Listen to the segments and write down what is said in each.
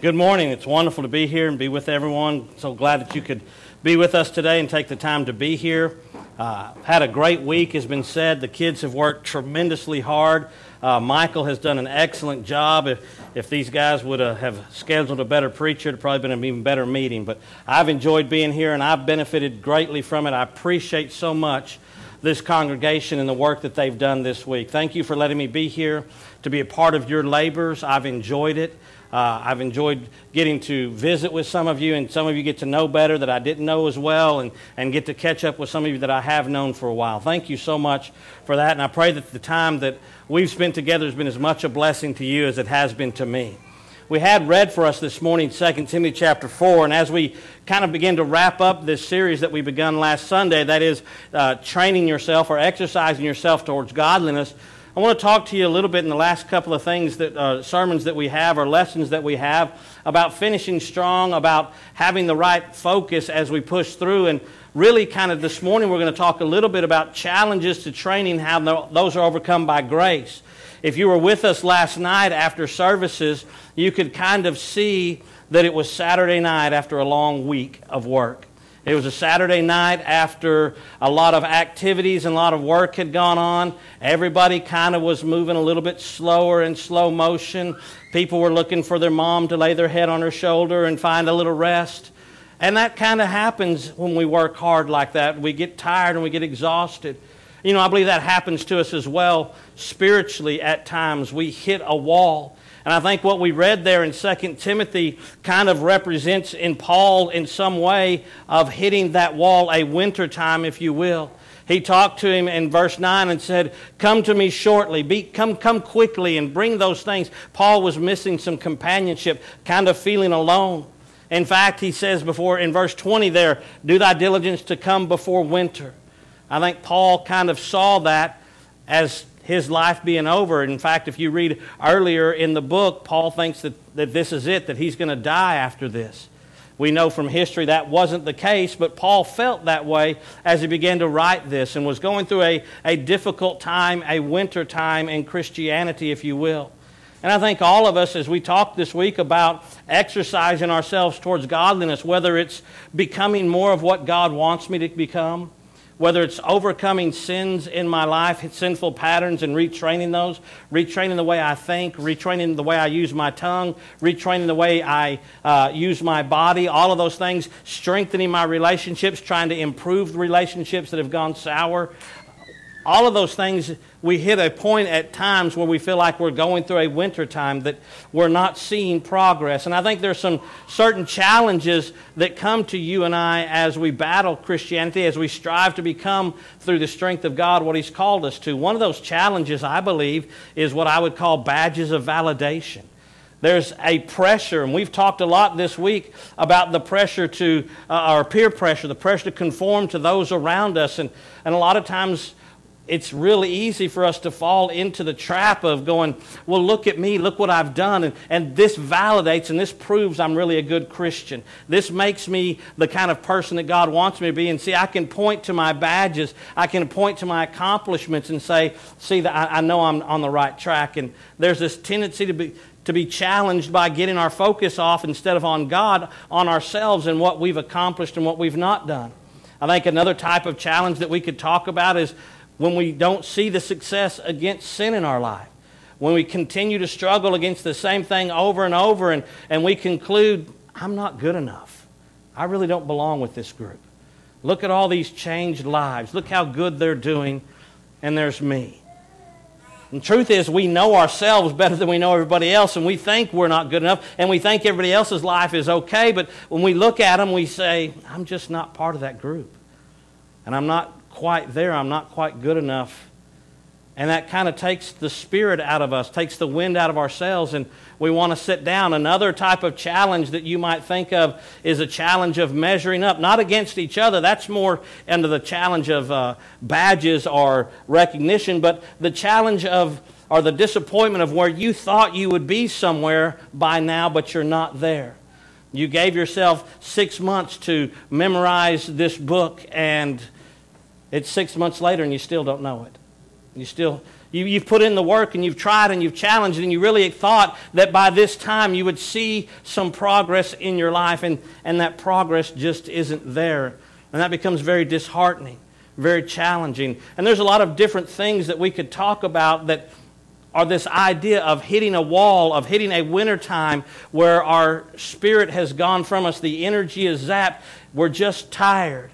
Good morning. It's wonderful to be here and be with everyone. So glad that you could be with us today and take the time to be here. Uh, had a great week, has been said. The kids have worked tremendously hard. Uh, Michael has done an excellent job. If, if these guys would uh, have scheduled a better preacher, it'd probably been an even better meeting. But I've enjoyed being here and I've benefited greatly from it. I appreciate so much this congregation and the work that they've done this week. Thank you for letting me be here to be a part of your labors. I've enjoyed it. Uh, I've enjoyed getting to visit with some of you, and some of you get to know better that I didn't know as well, and, and get to catch up with some of you that I have known for a while. Thank you so much for that, and I pray that the time that we've spent together has been as much a blessing to you as it has been to me. We had read for us this morning 2 Timothy chapter 4, and as we kind of begin to wrap up this series that we begun last Sunday, that is uh, training yourself or exercising yourself towards godliness, I want to talk to you a little bit in the last couple of things that uh, sermons that we have or lessons that we have about finishing strong, about having the right focus as we push through. And really, kind of this morning, we're going to talk a little bit about challenges to training, how those are overcome by grace. If you were with us last night after services, you could kind of see that it was Saturday night after a long week of work. It was a Saturday night after a lot of activities and a lot of work had gone on. Everybody kind of was moving a little bit slower in slow motion. People were looking for their mom to lay their head on her shoulder and find a little rest. And that kind of happens when we work hard like that. We get tired and we get exhausted. You know, I believe that happens to us as well spiritually at times. We hit a wall and I think what we read there in 2 Timothy kind of represents in Paul in some way of hitting that wall a winter time, if you will. He talked to him in verse 9 and said, Come to me shortly, Be, come, come quickly and bring those things. Paul was missing some companionship, kind of feeling alone. In fact, he says before in verse 20 there, Do thy diligence to come before winter. I think Paul kind of saw that as his life being over. In fact, if you read earlier in the book, Paul thinks that, that this is it, that he's going to die after this. We know from history that wasn't the case, but Paul felt that way as he began to write this and was going through a, a difficult time, a winter time in Christianity, if you will. And I think all of us, as we talk this week about exercising ourselves towards godliness, whether it's becoming more of what God wants me to become, whether it's overcoming sins in my life, sinful patterns, and retraining those, retraining the way I think, retraining the way I use my tongue, retraining the way I uh, use my body, all of those things, strengthening my relationships, trying to improve relationships that have gone sour, all of those things, we hit a point at times where we feel like we're going through a winter time that we're not seeing progress. And I think there's some certain challenges that come to you and I as we battle Christianity, as we strive to become, through the strength of God, what He's called us to. One of those challenges, I believe, is what I would call badges of validation. There's a pressure, and we've talked a lot this week about the pressure to, uh, our peer pressure, the pressure to conform to those around us. And, and a lot of times it's really easy for us to fall into the trap of going, well, look at me, look what I've done. And, and this validates and this proves I'm really a good Christian. This makes me the kind of person that God wants me to be. And see, I can point to my badges, I can point to my accomplishments and say, see, that I, I know I'm on the right track. And there's this tendency to be, to be challenged by getting our focus off instead of on God, on ourselves and what we've accomplished and what we've not done. I think another type of challenge that we could talk about is when we don't see the success against sin in our life, when we continue to struggle against the same thing over and over, and, and we conclude, I'm not good enough. I really don't belong with this group. Look at all these changed lives. Look how good they're doing, and there's me. And the truth is, we know ourselves better than we know everybody else, and we think we're not good enough, and we think everybody else's life is okay, but when we look at them, we say, I'm just not part of that group. And I'm not quite there. I'm not quite good enough. And that kind of takes the spirit out of us, takes the wind out of our sails, and we want to sit down. Another type of challenge that you might think of is a challenge of measuring up, not against each other. That's more under the challenge of uh, badges or recognition, but the challenge of or the disappointment of where you thought you would be somewhere by now, but you're not there. You gave yourself six months to memorize this book and it's six months later and you still don't know it. You still, you, you've put in the work and you've tried and you've challenged and you really thought that by this time you would see some progress in your life and, and that progress just isn't there. And that becomes very disheartening, very challenging. And there's a lot of different things that we could talk about that are this idea of hitting a wall, of hitting a winter time where our spirit has gone from us, the energy is zapped, we're just tired.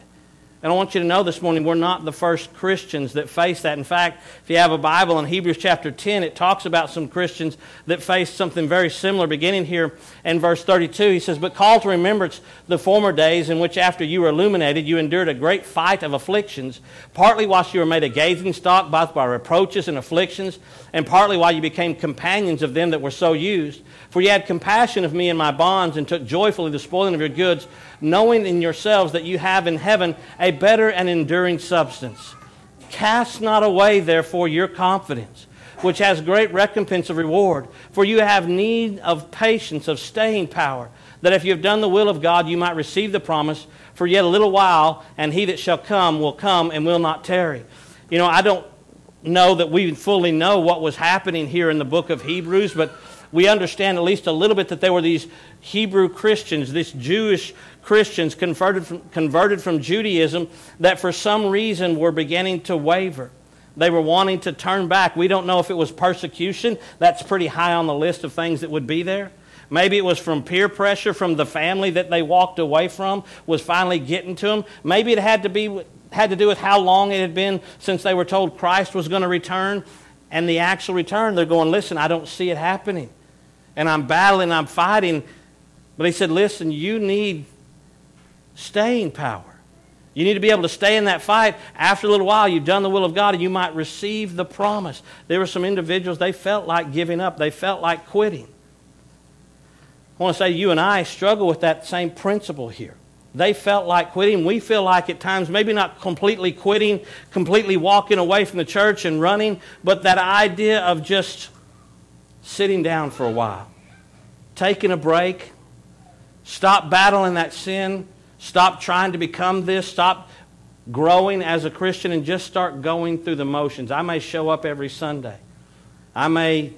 And I want you to know this morning, we're not the first Christians that face that. In fact, if you have a Bible in Hebrews chapter 10, it talks about some Christians that faced something very similar. Beginning here in verse 32, he says, But call to remembrance the former days in which, after you were illuminated, you endured a great fight of afflictions, partly whilst you were made a gazing stock, both by reproaches and afflictions, and partly while you became companions of them that were so used. For you had compassion of me in my bonds, and took joyfully the spoiling of your goods knowing in yourselves that you have in heaven a better and enduring substance. Cast not away, therefore, your confidence, which has great recompense of reward. For you have need of patience, of staying power, that if you have done the will of God, you might receive the promise. For yet a little while, and he that shall come will come and will not tarry. You know, I don't know that we fully know what was happening here in the book of Hebrews, but we understand at least a little bit that there were these Hebrew Christians, this Jewish Christians converted from, converted from Judaism that for some reason were beginning to waver. They were wanting to turn back. We don't know if it was persecution. That's pretty high on the list of things that would be there. Maybe it was from peer pressure from the family that they walked away from was finally getting to them. Maybe it had to be had to do with how long it had been since they were told Christ was going to return and the actual return. They're going, "Listen, I don't see it happening." And I'm battling, I'm fighting. But he said, "Listen, you need staying power. You need to be able to stay in that fight. After a little while, you've done the will of God and you might receive the promise. There were some individuals, they felt like giving up, they felt like quitting. I want to say you and I struggle with that same principle here. They felt like quitting. We feel like at times, maybe not completely quitting, completely walking away from the church and running, but that idea of just sitting down for a while, taking a break, stop battling that sin, Stop trying to become this. Stop growing as a Christian and just start going through the motions. I may show up every Sunday. I may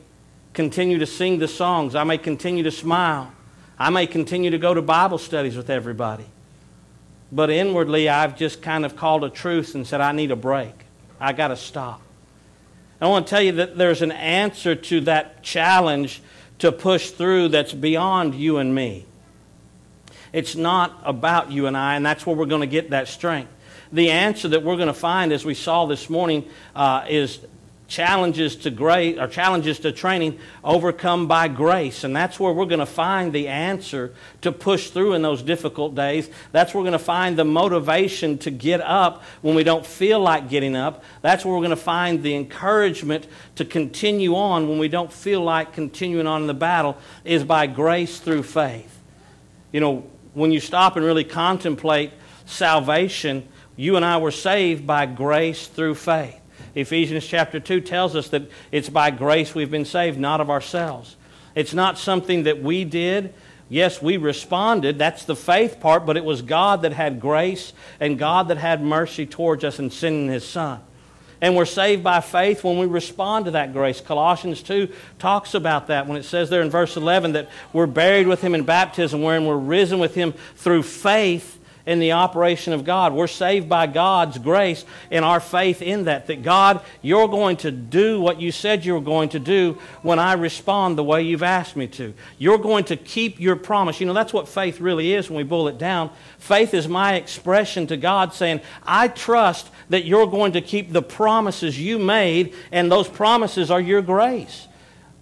continue to sing the songs. I may continue to smile. I may continue to go to Bible studies with everybody. But inwardly, I've just kind of called a truce and said, I need a break. I got to stop. I want to tell you that there's an answer to that challenge to push through that's beyond you and me. It's not about you and I, and that's where we're going to get that strength. The answer that we're going to find, as we saw this morning, uh, is challenges to grace or challenges to training overcome by grace and that's where we're going to find the answer to push through in those difficult days. That's where we're going to find the motivation to get up when we don't feel like getting up. That's where we're going to find the encouragement to continue on when we don't feel like continuing on in the battle is by grace through faith. You know when you stop and really contemplate salvation, you and I were saved by grace through faith. Ephesians chapter 2 tells us that it's by grace we've been saved, not of ourselves. It's not something that we did. Yes, we responded. That's the faith part, but it was God that had grace and God that had mercy towards us in sending His Son. And we're saved by faith when we respond to that grace. Colossians 2 talks about that when it says there in verse 11 that we're buried with him in baptism, wherein we're risen with him through faith in the operation of God. We're saved by God's grace and our faith in that. That God, you're going to do what you said you were going to do when I respond the way you've asked me to. You're going to keep your promise. You know, that's what faith really is when we boil it down. Faith is my expression to God saying, I trust that you're going to keep the promises you made, and those promises are your grace.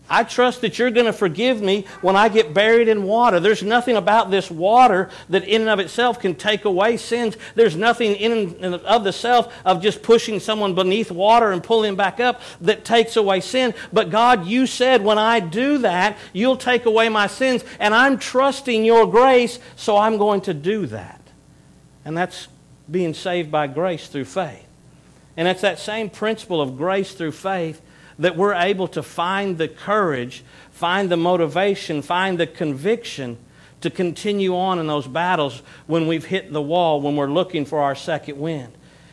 I trust that you're going to forgive me when I get buried in water. There's nothing about this water that in and of itself can take away sins. There's nothing in and of the self of just pushing someone beneath water and pulling back up that takes away sin. But God, you said when I do that, you'll take away my sins. And I'm trusting your grace, so I'm going to do that. And that's being saved by grace through faith. And it's that same principle of grace through faith that we're able to find the courage, find the motivation, find the conviction to continue on in those battles when we've hit the wall, when we're looking for our second wind.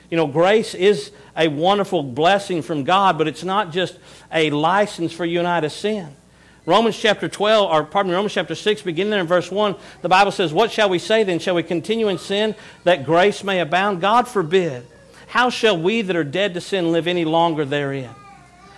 You know, grace is a wonderful blessing from God, but it's not just a license for you and I to sin. Romans chapter 12, or pardon me, Romans chapter 6, beginning there in verse 1, the Bible says, What shall we say then? Shall we continue in sin that grace may abound? God forbid. How shall we that are dead to sin live any longer therein?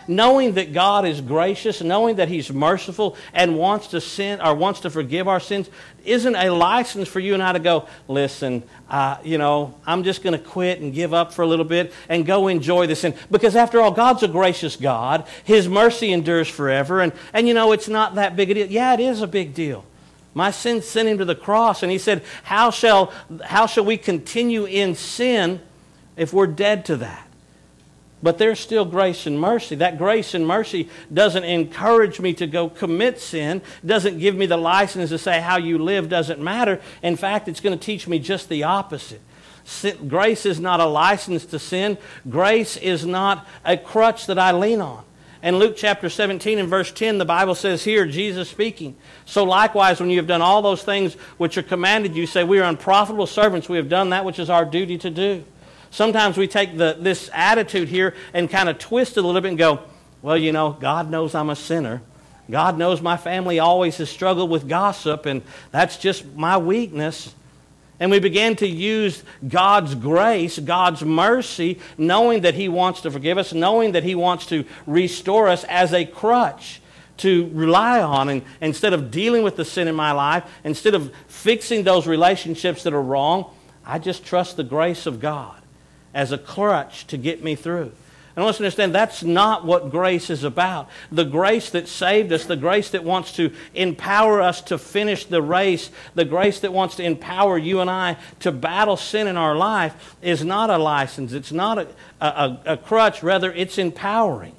Knowing that God is gracious, knowing that He's merciful and wants to sin or wants to forgive our sins, isn't a license for you and I to go, listen, uh, you know, I'm just going to quit and give up for a little bit and go enjoy the sin. Because after all, God's a gracious God. His mercy endures forever. And, and you know, it's not that big a deal. Yeah, it is a big deal. My sin sent him to the cross. And he said, how shall, how shall we continue in sin if we're dead to that? But there's still grace and mercy. That grace and mercy doesn't encourage me to go commit sin, doesn't give me the license to say how you live doesn't matter. In fact, it's going to teach me just the opposite. Sin, grace is not a license to sin, grace is not a crutch that I lean on. In Luke chapter 17 and verse 10, the Bible says here, Jesus speaking, So likewise, when you have done all those things which are commanded you, say, We are unprofitable servants, we have done that which is our duty to do. Sometimes we take the, this attitude here and kind of twist it a little bit and go, well, you know, God knows I'm a sinner. God knows my family always has struggled with gossip, and that's just my weakness. And we began to use God's grace, God's mercy, knowing that He wants to forgive us, knowing that He wants to restore us as a crutch to rely on. And instead of dealing with the sin in my life, instead of fixing those relationships that are wrong, I just trust the grace of God as a crutch to get me through. And let's understand that's not what grace is about. The grace that saved us, the grace that wants to empower us to finish the race, the grace that wants to empower you and I to battle sin in our life is not a license. It's not a, a, a crutch. Rather, it's empowering.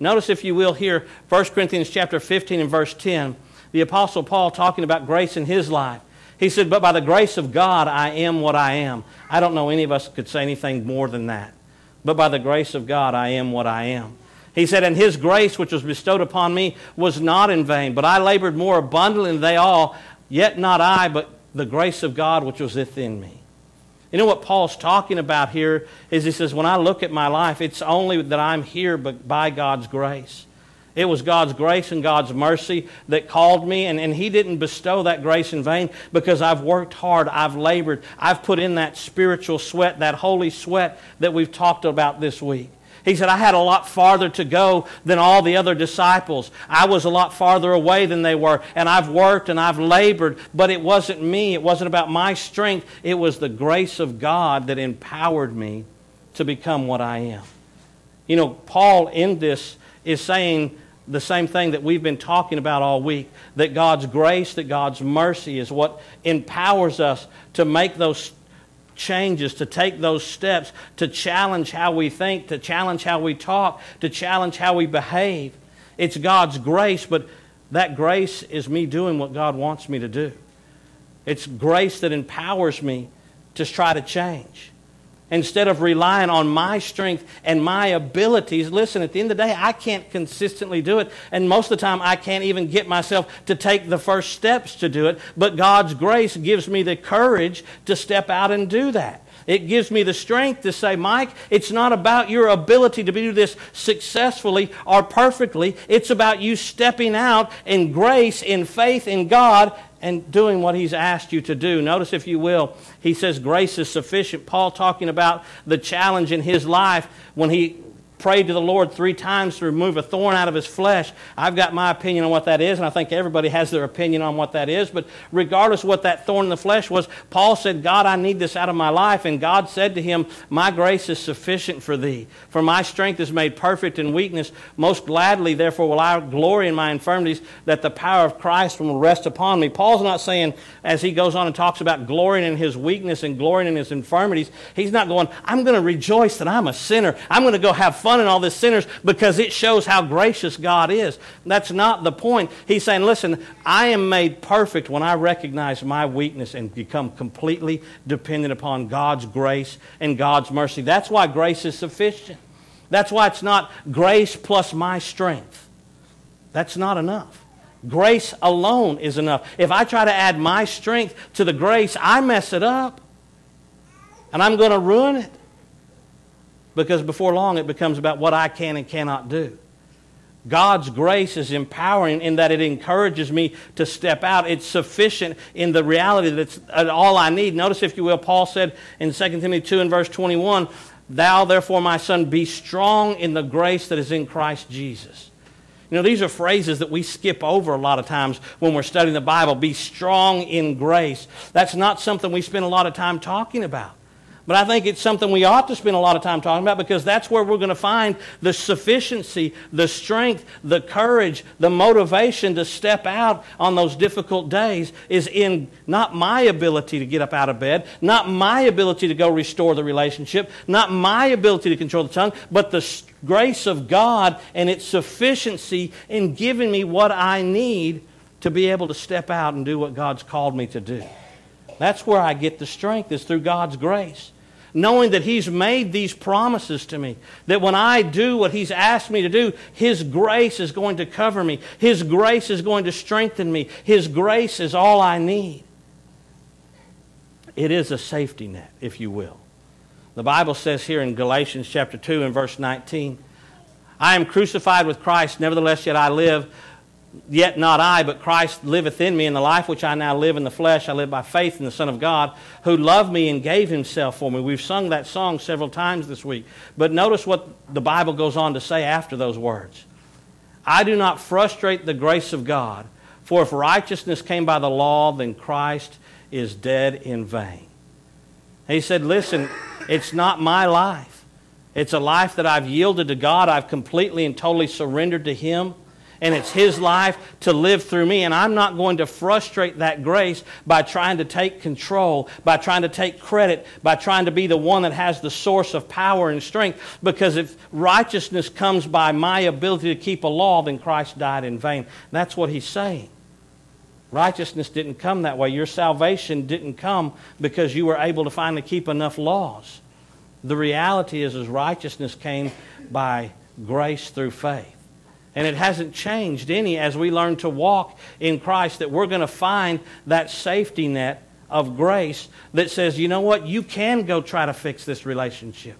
Notice, if you will, here, 1 Corinthians chapter 15 and verse 10, the Apostle Paul talking about grace in his life. He said, But by the grace of God, I am what I am. I don't know any of us could say anything more than that. But by the grace of God, I am what I am. He said, And his grace which was bestowed upon me was not in vain, but I labored more abundantly than they all, yet not I, but the grace of God which was within me. You know what Paul's talking about here is he says, When I look at my life, it's only that I'm here but by God's grace. It was God's grace and God's mercy that called me, and, and He didn't bestow that grace in vain because I've worked hard, I've labored, I've put in that spiritual sweat, that holy sweat that we've talked about this week. He said, I had a lot farther to go than all the other disciples. I was a lot farther away than they were, and I've worked and I've labored, but it wasn't me. It wasn't about my strength. It was the grace of God that empowered me to become what I am. You know, Paul in this is saying the same thing that we've been talking about all week that God's grace, that God's mercy is what empowers us to make those changes, to take those steps, to challenge how we think, to challenge how we talk, to challenge how we behave. It's God's grace, but that grace is me doing what God wants me to do. It's grace that empowers me to try to change instead of relying on my strength and my abilities. Listen, at the end of the day, I can't consistently do it. And most of the time, I can't even get myself to take the first steps to do it. But God's grace gives me the courage to step out and do that. It gives me the strength to say, Mike, it's not about your ability to do this successfully or perfectly. It's about you stepping out in grace, in faith in God, and doing what he's asked you to do. Notice, if you will, he says grace is sufficient. Paul talking about the challenge in his life when he prayed to the Lord three times to remove a thorn out of his flesh. I've got my opinion on what that is, and I think everybody has their opinion on what that is. But regardless of what that thorn in the flesh was, Paul said, God, I need this out of my life. And God said to him, My grace is sufficient for thee, for my strength is made perfect in weakness. Most gladly, therefore, will I glory in my infirmities, that the power of Christ will rest upon me. Paul's not saying, as he goes on and talks about glorying in his weakness and glorying in his infirmities, he's not going, I'm going to rejoice that I'm a sinner. I'm going to go have fun fun in all this sinners because it shows how gracious God is. That's not the point. He's saying, listen, I am made perfect when I recognize my weakness and become completely dependent upon God's grace and God's mercy. That's why grace is sufficient. That's why it's not grace plus my strength. That's not enough. Grace alone is enough. If I try to add my strength to the grace, I mess it up. And I'm going to ruin it. Because before long it becomes about what I can and cannot do. God's grace is empowering in that it encourages me to step out. It's sufficient in the reality that it's uh, all I need. Notice, if you will, Paul said in 2 Timothy 2 and verse 21, Thou therefore, my son, be strong in the grace that is in Christ Jesus. You know, these are phrases that we skip over a lot of times when we're studying the Bible. Be strong in grace. That's not something we spend a lot of time talking about. But I think it's something we ought to spend a lot of time talking about because that's where we're going to find the sufficiency, the strength, the courage, the motivation to step out on those difficult days is in not my ability to get up out of bed, not my ability to go restore the relationship, not my ability to control the tongue, but the grace of God and its sufficiency in giving me what I need to be able to step out and do what God's called me to do. That's where I get the strength, is through God's grace knowing that He's made these promises to me. That when I do what He's asked me to do, His grace is going to cover me. His grace is going to strengthen me. His grace is all I need. It is a safety net, if you will. The Bible says here in Galatians chapter 2 and verse 19, I am crucified with Christ, nevertheless yet I live Yet not I, but Christ liveth in me, and the life which I now live in the flesh, I live by faith in the Son of God, who loved me and gave himself for me. We've sung that song several times this week. But notice what the Bible goes on to say after those words I do not frustrate the grace of God, for if righteousness came by the law, then Christ is dead in vain. He said, Listen, it's not my life. It's a life that I've yielded to God. I've completely and totally surrendered to Him and it's His life to live through me. And I'm not going to frustrate that grace by trying to take control, by trying to take credit, by trying to be the one that has the source of power and strength. Because if righteousness comes by my ability to keep a law, then Christ died in vain. That's what He's saying. Righteousness didn't come that way. Your salvation didn't come because you were able to finally keep enough laws. The reality is, is righteousness came by grace through faith. And it hasn't changed any as we learn to walk in Christ that we're going to find that safety net of grace that says, you know what, you can go try to fix this relationship.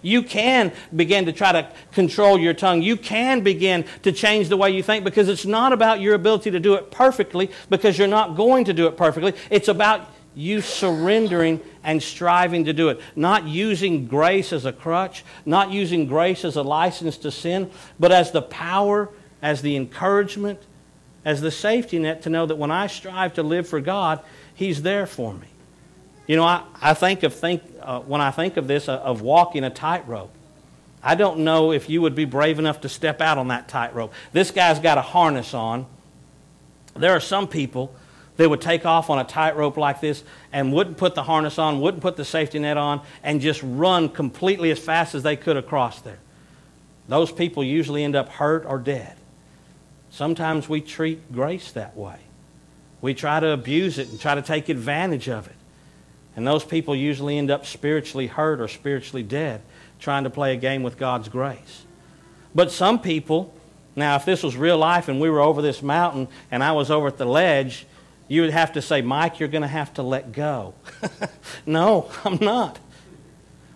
You can begin to try to control your tongue. You can begin to change the way you think because it's not about your ability to do it perfectly because you're not going to do it perfectly. It's about you surrendering and striving to do it. Not using grace as a crutch, not using grace as a license to sin, but as the power, as the encouragement, as the safety net to know that when I strive to live for God, He's there for me. You know, I, I think of think uh, when I think of this uh, of walking a tightrope. I don't know if you would be brave enough to step out on that tightrope. This guy's got a harness on. There are some people they would take off on a tightrope like this and wouldn't put the harness on, wouldn't put the safety net on, and just run completely as fast as they could across there. Those people usually end up hurt or dead. Sometimes we treat grace that way. We try to abuse it and try to take advantage of it. And those people usually end up spiritually hurt or spiritually dead trying to play a game with God's grace. But some people, now if this was real life and we were over this mountain and I was over at the ledge, you would have to say, Mike, you're going to have to let go. no, I'm not.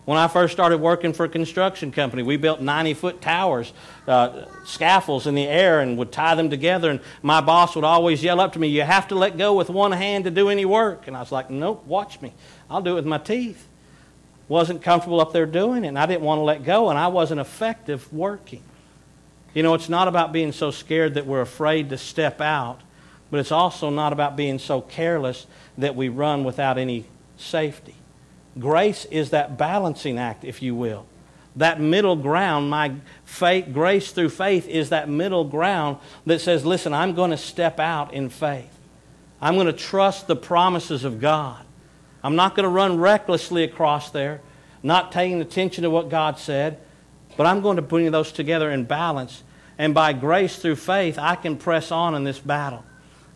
When I first started working for a construction company, we built 90 foot towers, uh, scaffolds in the air, and would tie them together. And my boss would always yell up to me, You have to let go with one hand to do any work. And I was like, Nope, watch me. I'll do it with my teeth. Wasn't comfortable up there doing it, and I didn't want to let go, and I wasn't effective working. You know, it's not about being so scared that we're afraid to step out but it's also not about being so careless that we run without any safety. Grace is that balancing act, if you will. That middle ground, my faith, grace through faith is that middle ground that says, listen, I'm going to step out in faith. I'm going to trust the promises of God. I'm not going to run recklessly across there, not paying attention to what God said, but I'm going to bring those together in balance. And by grace through faith, I can press on in this battle.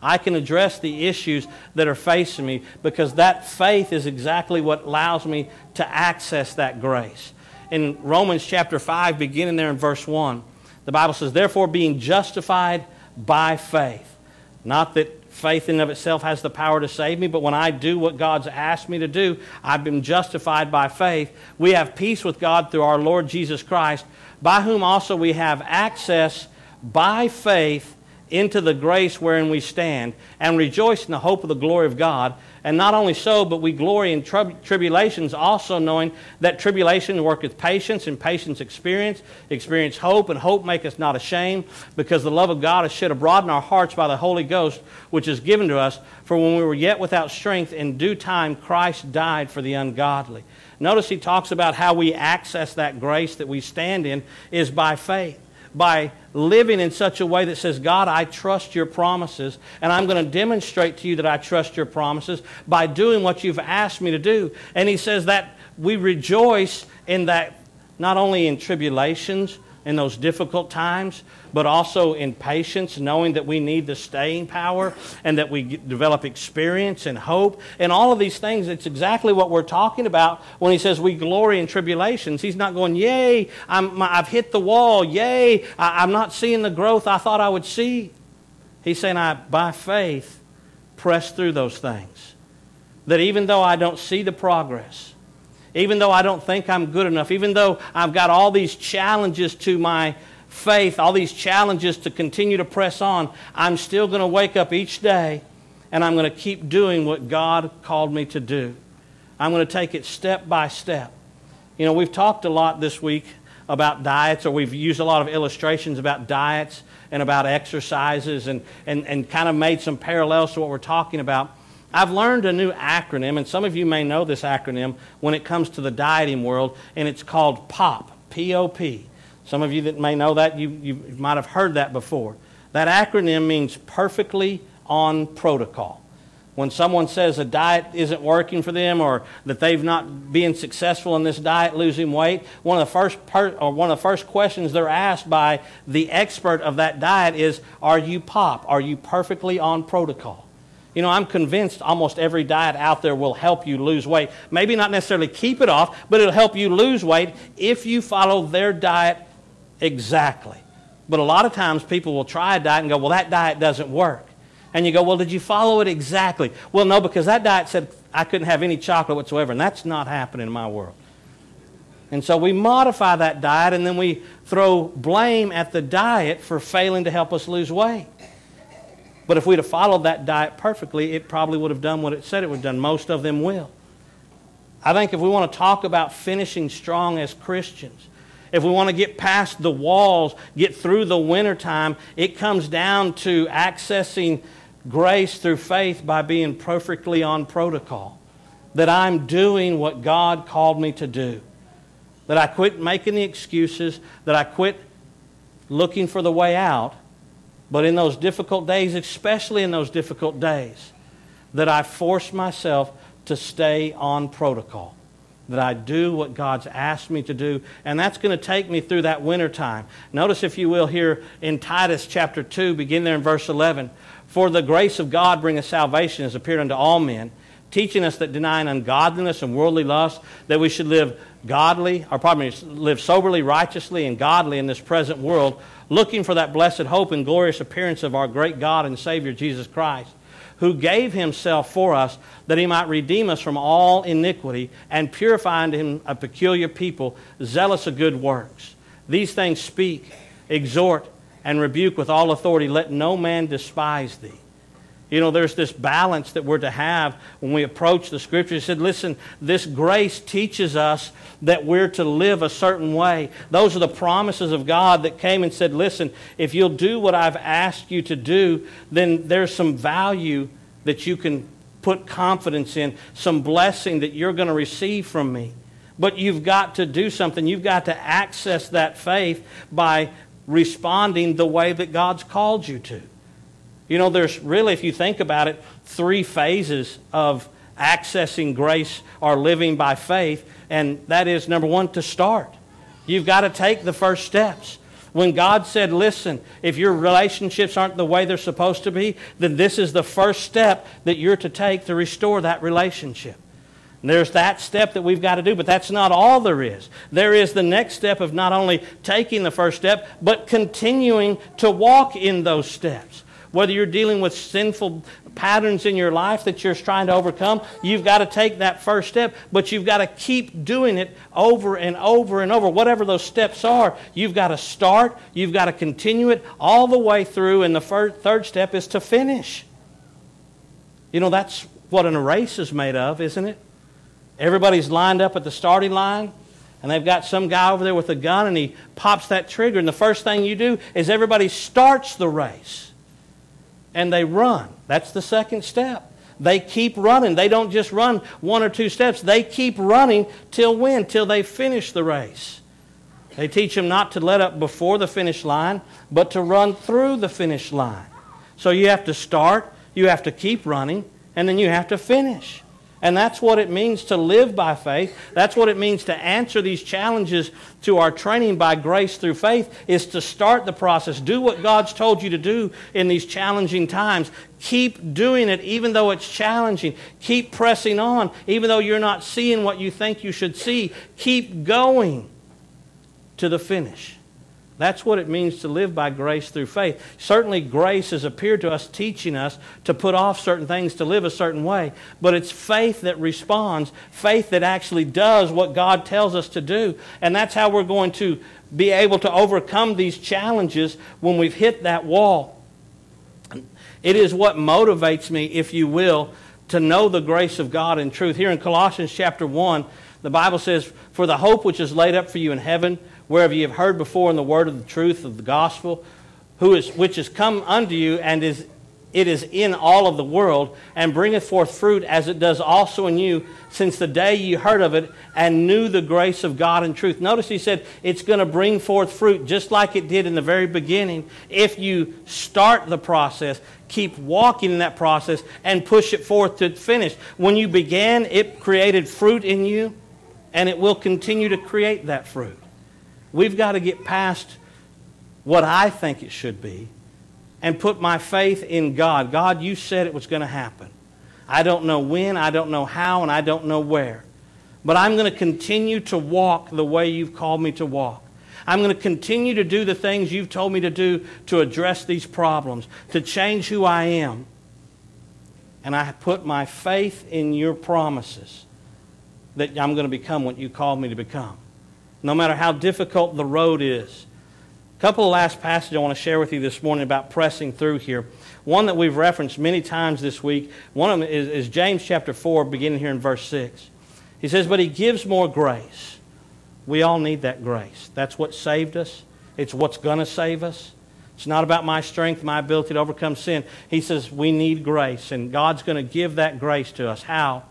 I can address the issues that are facing me because that faith is exactly what allows me to access that grace. In Romans chapter 5, beginning there in verse 1, the Bible says, Therefore, being justified by faith, not that faith in and of itself has the power to save me, but when I do what God's asked me to do, I've been justified by faith. We have peace with God through our Lord Jesus Christ, by whom also we have access by faith into the grace wherein we stand, and rejoice in the hope of the glory of God. And not only so, but we glory in tri- tribulations, also knowing that tribulation worketh patience, and patience experience, experience hope, and hope maketh us not ashamed, because the love of God is shed abroad in our hearts by the Holy Ghost, which is given to us. For when we were yet without strength, in due time Christ died for the ungodly. Notice he talks about how we access that grace that we stand in is by faith by living in such a way that says, God, I trust your promises, and I'm going to demonstrate to you that I trust your promises by doing what you've asked me to do. And he says that we rejoice in that not only in tribulations, in those difficult times, but also in patience, knowing that we need the staying power and that we develop experience and hope. And all of these things, it's exactly what we're talking about when he says we glory in tribulations. He's not going, Yay, I'm, I've hit the wall. Yay, I, I'm not seeing the growth I thought I would see. He's saying, I, by faith, press through those things. That even though I don't see the progress, even though I don't think I'm good enough, even though I've got all these challenges to my faith, all these challenges to continue to press on, I'm still going to wake up each day and I'm going to keep doing what God called me to do. I'm going to take it step by step. You know, we've talked a lot this week about diets, or we've used a lot of illustrations about diets and about exercises and, and, and kind of made some parallels to what we're talking about. I've learned a new acronym, and some of you may know this acronym when it comes to the dieting world, and it's called POP, P O P. Some of you that may know that, you, you might have heard that before. That acronym means perfectly on protocol. When someone says a diet isn't working for them or that they've not been successful in this diet losing weight, one of the first per, or one of the first questions they're asked by the expert of that diet is, "Are you POP? Are you perfectly on protocol?" You know, I'm convinced almost every diet out there will help you lose weight. Maybe not necessarily keep it off, but it'll help you lose weight if you follow their diet exactly. But a lot of times people will try a diet and go, well, that diet doesn't work. And you go, well, did you follow it exactly? Well, no, because that diet said I couldn't have any chocolate whatsoever, and that's not happening in my world. And so we modify that diet and then we throw blame at the diet for failing to help us lose weight. But if we'd have followed that diet perfectly, it probably would have done what it said it would have done. Most of them will. I think if we want to talk about finishing strong as Christians, if we want to get past the walls, get through the wintertime, it comes down to accessing grace through faith by being perfectly on protocol. That I'm doing what God called me to do. That I quit making the excuses, that I quit looking for the way out, but in those difficult days, especially in those difficult days, that I force myself to stay on protocol that I do what God's asked me to do. And that's going to take me through that winter time. Notice, if you will, here in Titus chapter 2, begin there in verse 11. For the grace of God bringeth salvation has appeared unto all men, teaching us that denying ungodliness and worldly lust, that we should live godly, or probably live soberly, righteously, and godly in this present world, looking for that blessed hope and glorious appearance of our great God and Savior Jesus Christ who gave himself for us that he might redeem us from all iniquity and purify unto him a peculiar people, zealous of good works. These things speak, exhort, and rebuke with all authority. Let no man despise thee. You know, there's this balance that we're to have when we approach the Scripture. He said, listen, this grace teaches us that we're to live a certain way. Those are the promises of God that came and said, listen, if you'll do what I've asked you to do, then there's some value that you can put confidence in, some blessing that you're going to receive from me. But you've got to do something. You've got to access that faith by responding the way that God's called you to. You know, there's really, if you think about it, three phases of accessing grace or living by faith. And that is number one, to start. You've got to take the first steps. When God said, listen, if your relationships aren't the way they're supposed to be, then this is the first step that you're to take to restore that relationship. There's that step that we've got to do, but that's not all there is. There is the next step of not only taking the first step, but continuing to walk in those steps. Whether you're dealing with sinful patterns in your life that you're trying to overcome, you've got to take that first step, but you've got to keep doing it over and over and over. Whatever those steps are, you've got to start, you've got to continue it all the way through, and the third step is to finish. You know, that's what an race is made of, isn't it? Everybody's lined up at the starting line, and they've got some guy over there with a gun, and he pops that trigger, and the first thing you do is everybody starts the race, and they run. That's the second step. They keep running. They don't just run one or two steps. They keep running till when? Till they finish the race. They teach them not to let up before the finish line, but to run through the finish line. So you have to start, you have to keep running, and then you have to finish. And that's what it means to live by faith. That's what it means to answer these challenges to our training by grace through faith is to start the process. Do what God's told you to do in these challenging times. Keep doing it even though it's challenging. Keep pressing on even though you're not seeing what you think you should see. Keep going to the finish. That's what it means to live by grace through faith. Certainly, grace has appeared to us, teaching us to put off certain things, to live a certain way. But it's faith that responds, faith that actually does what God tells us to do. And that's how we're going to be able to overcome these challenges when we've hit that wall. It is what motivates me, if you will, to know the grace of God in truth. Here in Colossians chapter 1, the Bible says, For the hope which is laid up for you in heaven, whereof ye have heard before in the word of the truth of the gospel, who is, which is come unto you, and is, it is in all of the world, and bringeth forth fruit as it does also in you, since the day ye heard of it and knew the grace of God and truth. Notice he said it's going to bring forth fruit just like it did in the very beginning. If you start the process, keep walking in that process, and push it forth to finish. When you began, it created fruit in you, and it will continue to create that fruit. We've got to get past what I think it should be and put my faith in God. God, you said it was going to happen. I don't know when, I don't know how, and I don't know where. But I'm going to continue to walk the way you've called me to walk. I'm going to continue to do the things you've told me to do to address these problems, to change who I am. And I put my faith in your promises that I'm going to become what you called me to become no matter how difficult the road is. A couple of last passages I want to share with you this morning about pressing through here. One that we've referenced many times this week. One of them is, is James chapter 4, beginning here in verse 6. He says, But he gives more grace. We all need that grace. That's what saved us, it's what's going to save us. It's not about my strength, my ability to overcome sin. He says we need grace, and God's going to give that grace to us. How?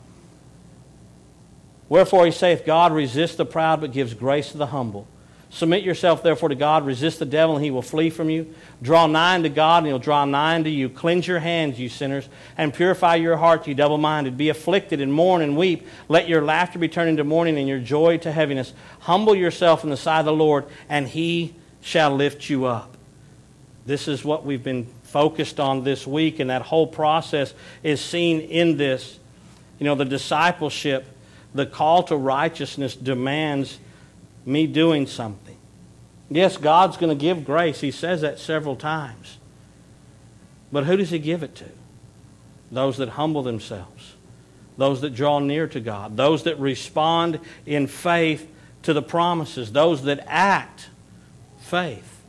Wherefore he saith, God resists the proud, but gives grace to the humble. Submit yourself therefore to God, resist the devil, and he will flee from you. Draw nigh unto God, and he'll draw nigh unto you. Cleanse your hands, you sinners, and purify your hearts, you double minded. Be afflicted, and mourn, and weep. Let your laughter be turned into mourning, and your joy to heaviness. Humble yourself in the sight of the Lord, and he shall lift you up. This is what we've been focused on this week, and that whole process is seen in this. You know, the discipleship the call to righteousness demands me doing something. Yes, God's going to give grace. He says that several times. But who does He give it to? Those that humble themselves, those that draw near to God, those that respond in faith to the promises, those that act faith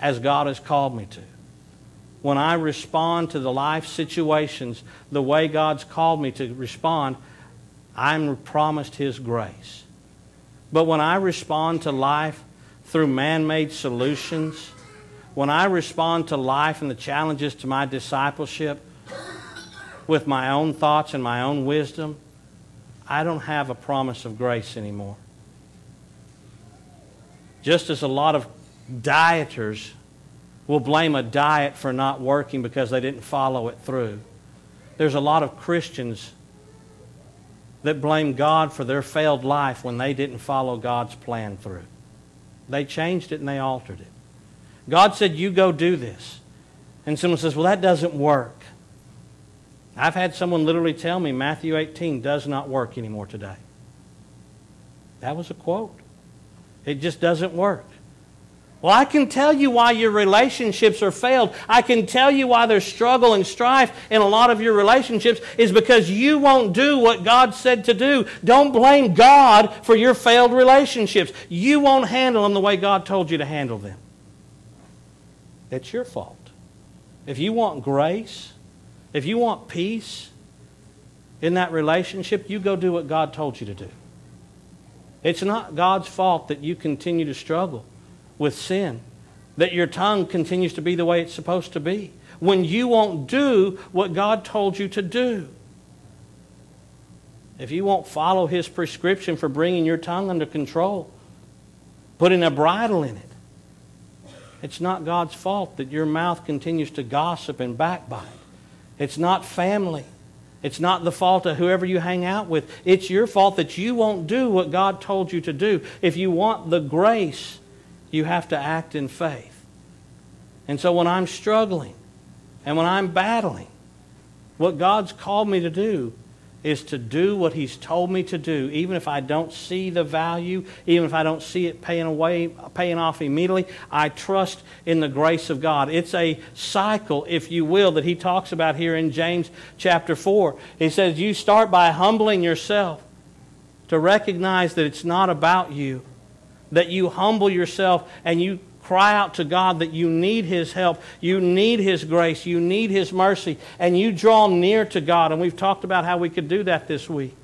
as God has called me to. When I respond to the life situations the way God's called me to respond, I'm promised His grace. But when I respond to life through man made solutions, when I respond to life and the challenges to my discipleship with my own thoughts and my own wisdom, I don't have a promise of grace anymore. Just as a lot of dieters will blame a diet for not working because they didn't follow it through, there's a lot of Christians that blame God for their failed life when they didn't follow God's plan through. They changed it and they altered it. God said, You go do this. And someone says, Well, that doesn't work. I've had someone literally tell me Matthew 18 does not work anymore today. That was a quote. It just doesn't work. Well, I can tell you why your relationships are failed. I can tell you why there's struggle and strife in a lot of your relationships is because you won't do what God said to do. Don't blame God for your failed relationships. You won't handle them the way God told you to handle them. It's your fault. If you want grace, if you want peace in that relationship, you go do what God told you to do. It's not God's fault that you continue to struggle with sin, that your tongue continues to be the way it's supposed to be, when you won't do what God told you to do. If you won't follow His prescription for bringing your tongue under control, putting a bridle in it, it's not God's fault that your mouth continues to gossip and backbite. It's not family. It's not the fault of whoever you hang out with. It's your fault that you won't do what God told you to do. If you want the grace you have to act in faith. And so when I'm struggling and when I'm battling, what God's called me to do is to do what He's told me to do, even if I don't see the value, even if I don't see it paying away, paying off immediately. I trust in the grace of God. It's a cycle, if you will, that He talks about here in James chapter 4. He says, You start by humbling yourself to recognize that it's not about you, that you humble yourself and you cry out to God that you need His help, you need His grace, you need His mercy, and you draw near to God. And we've talked about how we could do that this week.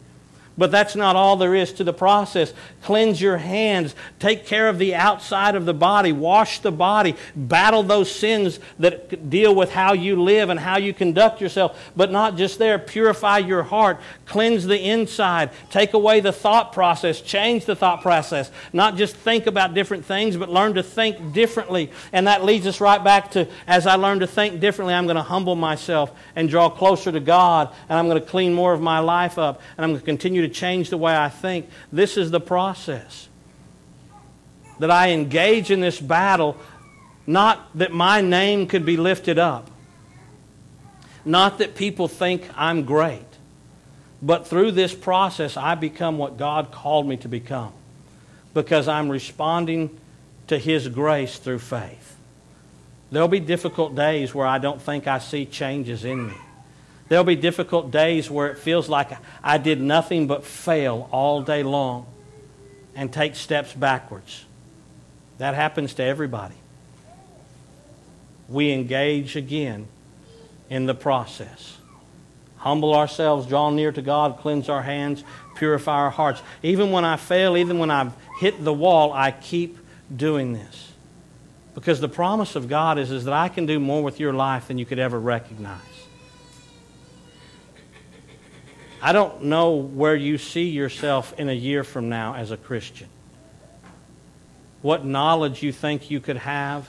But that's not all there is to the process. Cleanse your hands. Take care of the outside of the body. Wash the body. Battle those sins that deal with how you live and how you conduct yourself. But not just there. Purify your heart. Cleanse the inside. Take away the thought process. Change the thought process. Not just think about different things, but learn to think differently. And that leads us right back to as I learn to think differently, I'm going to humble myself and draw closer to God. And I'm going to clean more of my life up. And I'm going to continue to change the way I think. This is the process. That I engage in this battle, not that my name could be lifted up, not that people think I'm great, but through this process, I become what God called me to become because I'm responding to His grace through faith. There'll be difficult days where I don't think I see changes in me. There'll be difficult days where it feels like I did nothing but fail all day long and take steps backwards. That happens to everybody. We engage again in the process. Humble ourselves, draw near to God, cleanse our hands, purify our hearts. Even when I fail, even when I've hit the wall, I keep doing this. Because the promise of God is, is that I can do more with your life than you could ever recognize. I don't know where you see yourself in a year from now as a Christian. What knowledge you think you could have.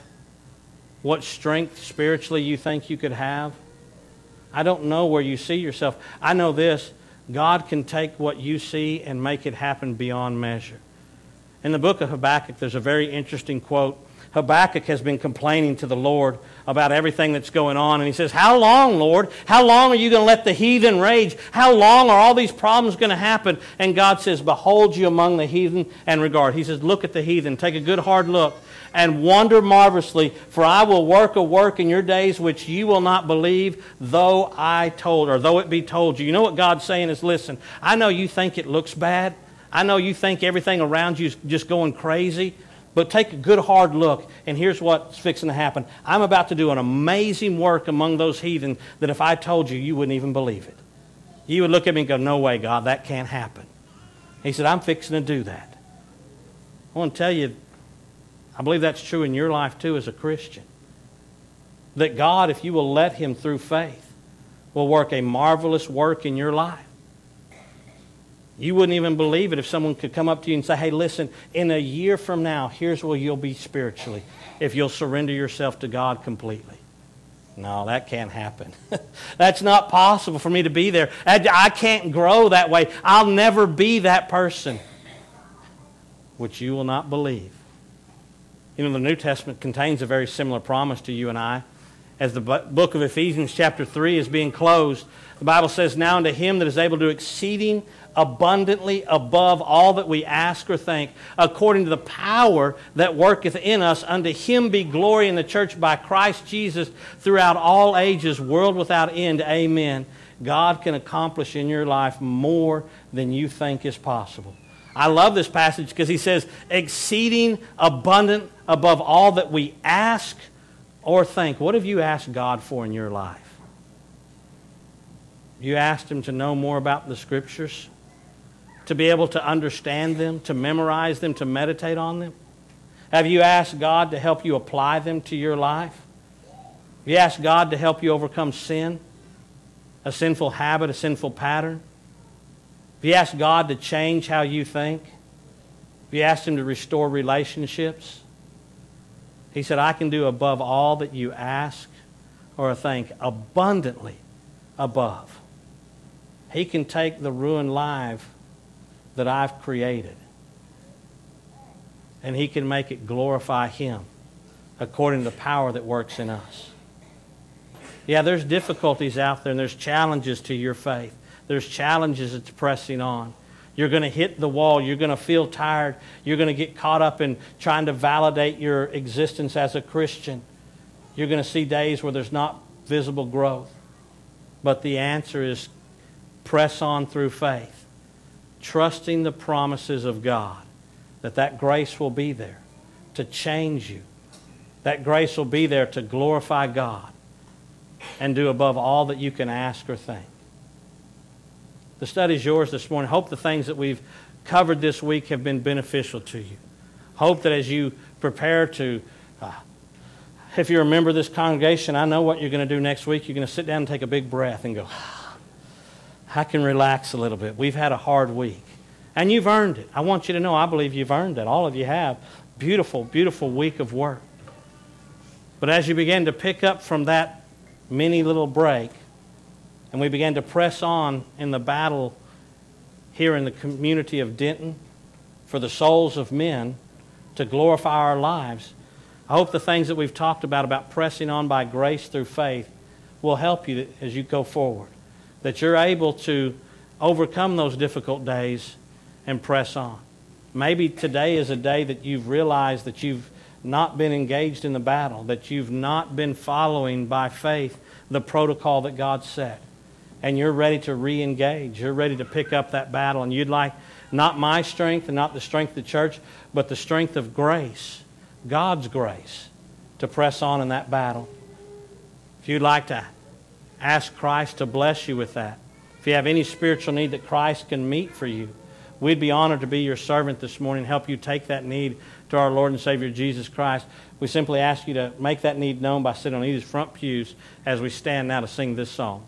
What strength spiritually you think you could have. I don't know where you see yourself. I know this God can take what you see and make it happen beyond measure. In the book of Habakkuk, there's a very interesting quote Habakkuk has been complaining to the Lord about everything that's going on. And he says, How long, Lord? How long are you going to let the heathen rage? How long are all these problems going to happen? And God says, Behold you among the heathen and regard. He says, Look at the heathen. Take a good hard look and wonder marvelously, for I will work a work in your days which you will not believe, though I told, or though it be told you. You know what God's saying is, listen, I know you think it looks bad. I know you think everything around you is just going crazy. But take a good hard look, and here's what's fixing to happen. I'm about to do an amazing work among those heathen that if I told you, you wouldn't even believe it. You would look at me and go, No way, God, that can't happen. He said, I'm fixing to do that. I want to tell you, I believe that's true in your life too as a Christian. That God, if you will let Him through faith, will work a marvelous work in your life. You wouldn't even believe it if someone could come up to you and say, hey, listen, in a year from now, here's where you'll be spiritually if you'll surrender yourself to God completely. No, that can't happen. That's not possible for me to be there. I can't grow that way. I'll never be that person, which you will not believe. You know, the New Testament contains a very similar promise to you and I. As the book of Ephesians, chapter 3, is being closed, The Bible says, Now unto him that is able to do exceeding abundantly above all that we ask or think, according to the power that worketh in us, unto him be glory in the church by Christ Jesus throughout all ages, world without end. Amen. God can accomplish in your life more than you think is possible. I love this passage because he says, exceeding abundant above all that we ask or think. What have you asked God for in your life? You asked Him to know more about the Scriptures, to be able to understand them, to memorize them, to meditate on them? Have you asked God to help you apply them to your life? Have you asked God to help you overcome sin, a sinful habit, a sinful pattern? Have you asked God to change how you think? Have you asked Him to restore relationships? He said, I can do above all that you ask or think, abundantly above. He can take the ruined life that I've created and He can make it glorify Him according to the power that works in us. Yeah, there's difficulties out there and there's challenges to your faith. There's challenges that's pressing on. You're going to hit the wall. You're going to feel tired. You're going to get caught up in trying to validate your existence as a Christian. You're going to see days where there's not visible growth. But the answer is press on through faith, trusting the promises of God that that grace will be there to change you. That grace will be there to glorify God and do above all that you can ask or think. The study is yours this morning. Hope the things that we've covered this week have been beneficial to you. Hope that as you prepare to, uh, if you're a member of this congregation, I know what you're going to do next week. You're going to sit down and take a big breath and go, I can relax a little bit. We've had a hard week. And you've earned it. I want you to know I believe you've earned it. All of you have. Beautiful, beautiful week of work. But as you begin to pick up from that mini little break, and we began to press on in the battle here in the community of Denton for the souls of men to glorify our lives. I hope the things that we've talked about, about pressing on by grace through faith, will help you as you go forward. That you're able to overcome those difficult days and press on. Maybe today is a day that you've realized that you've not been engaged in the battle, that you've not been following by faith the protocol that God set and you're ready to re engage. You're ready to pick up that battle, and you'd like not my strength and not the strength of the church, but the strength of grace, God's grace, to press on in that battle. If you'd like to ask Christ to bless you with that, if you have any spiritual need that Christ can meet for you, we'd be honored to be your servant this morning and help you take that need to our Lord and Savior Jesus Christ. We simply ask you to make that need known by sitting on either front pews as we stand now to sing this song.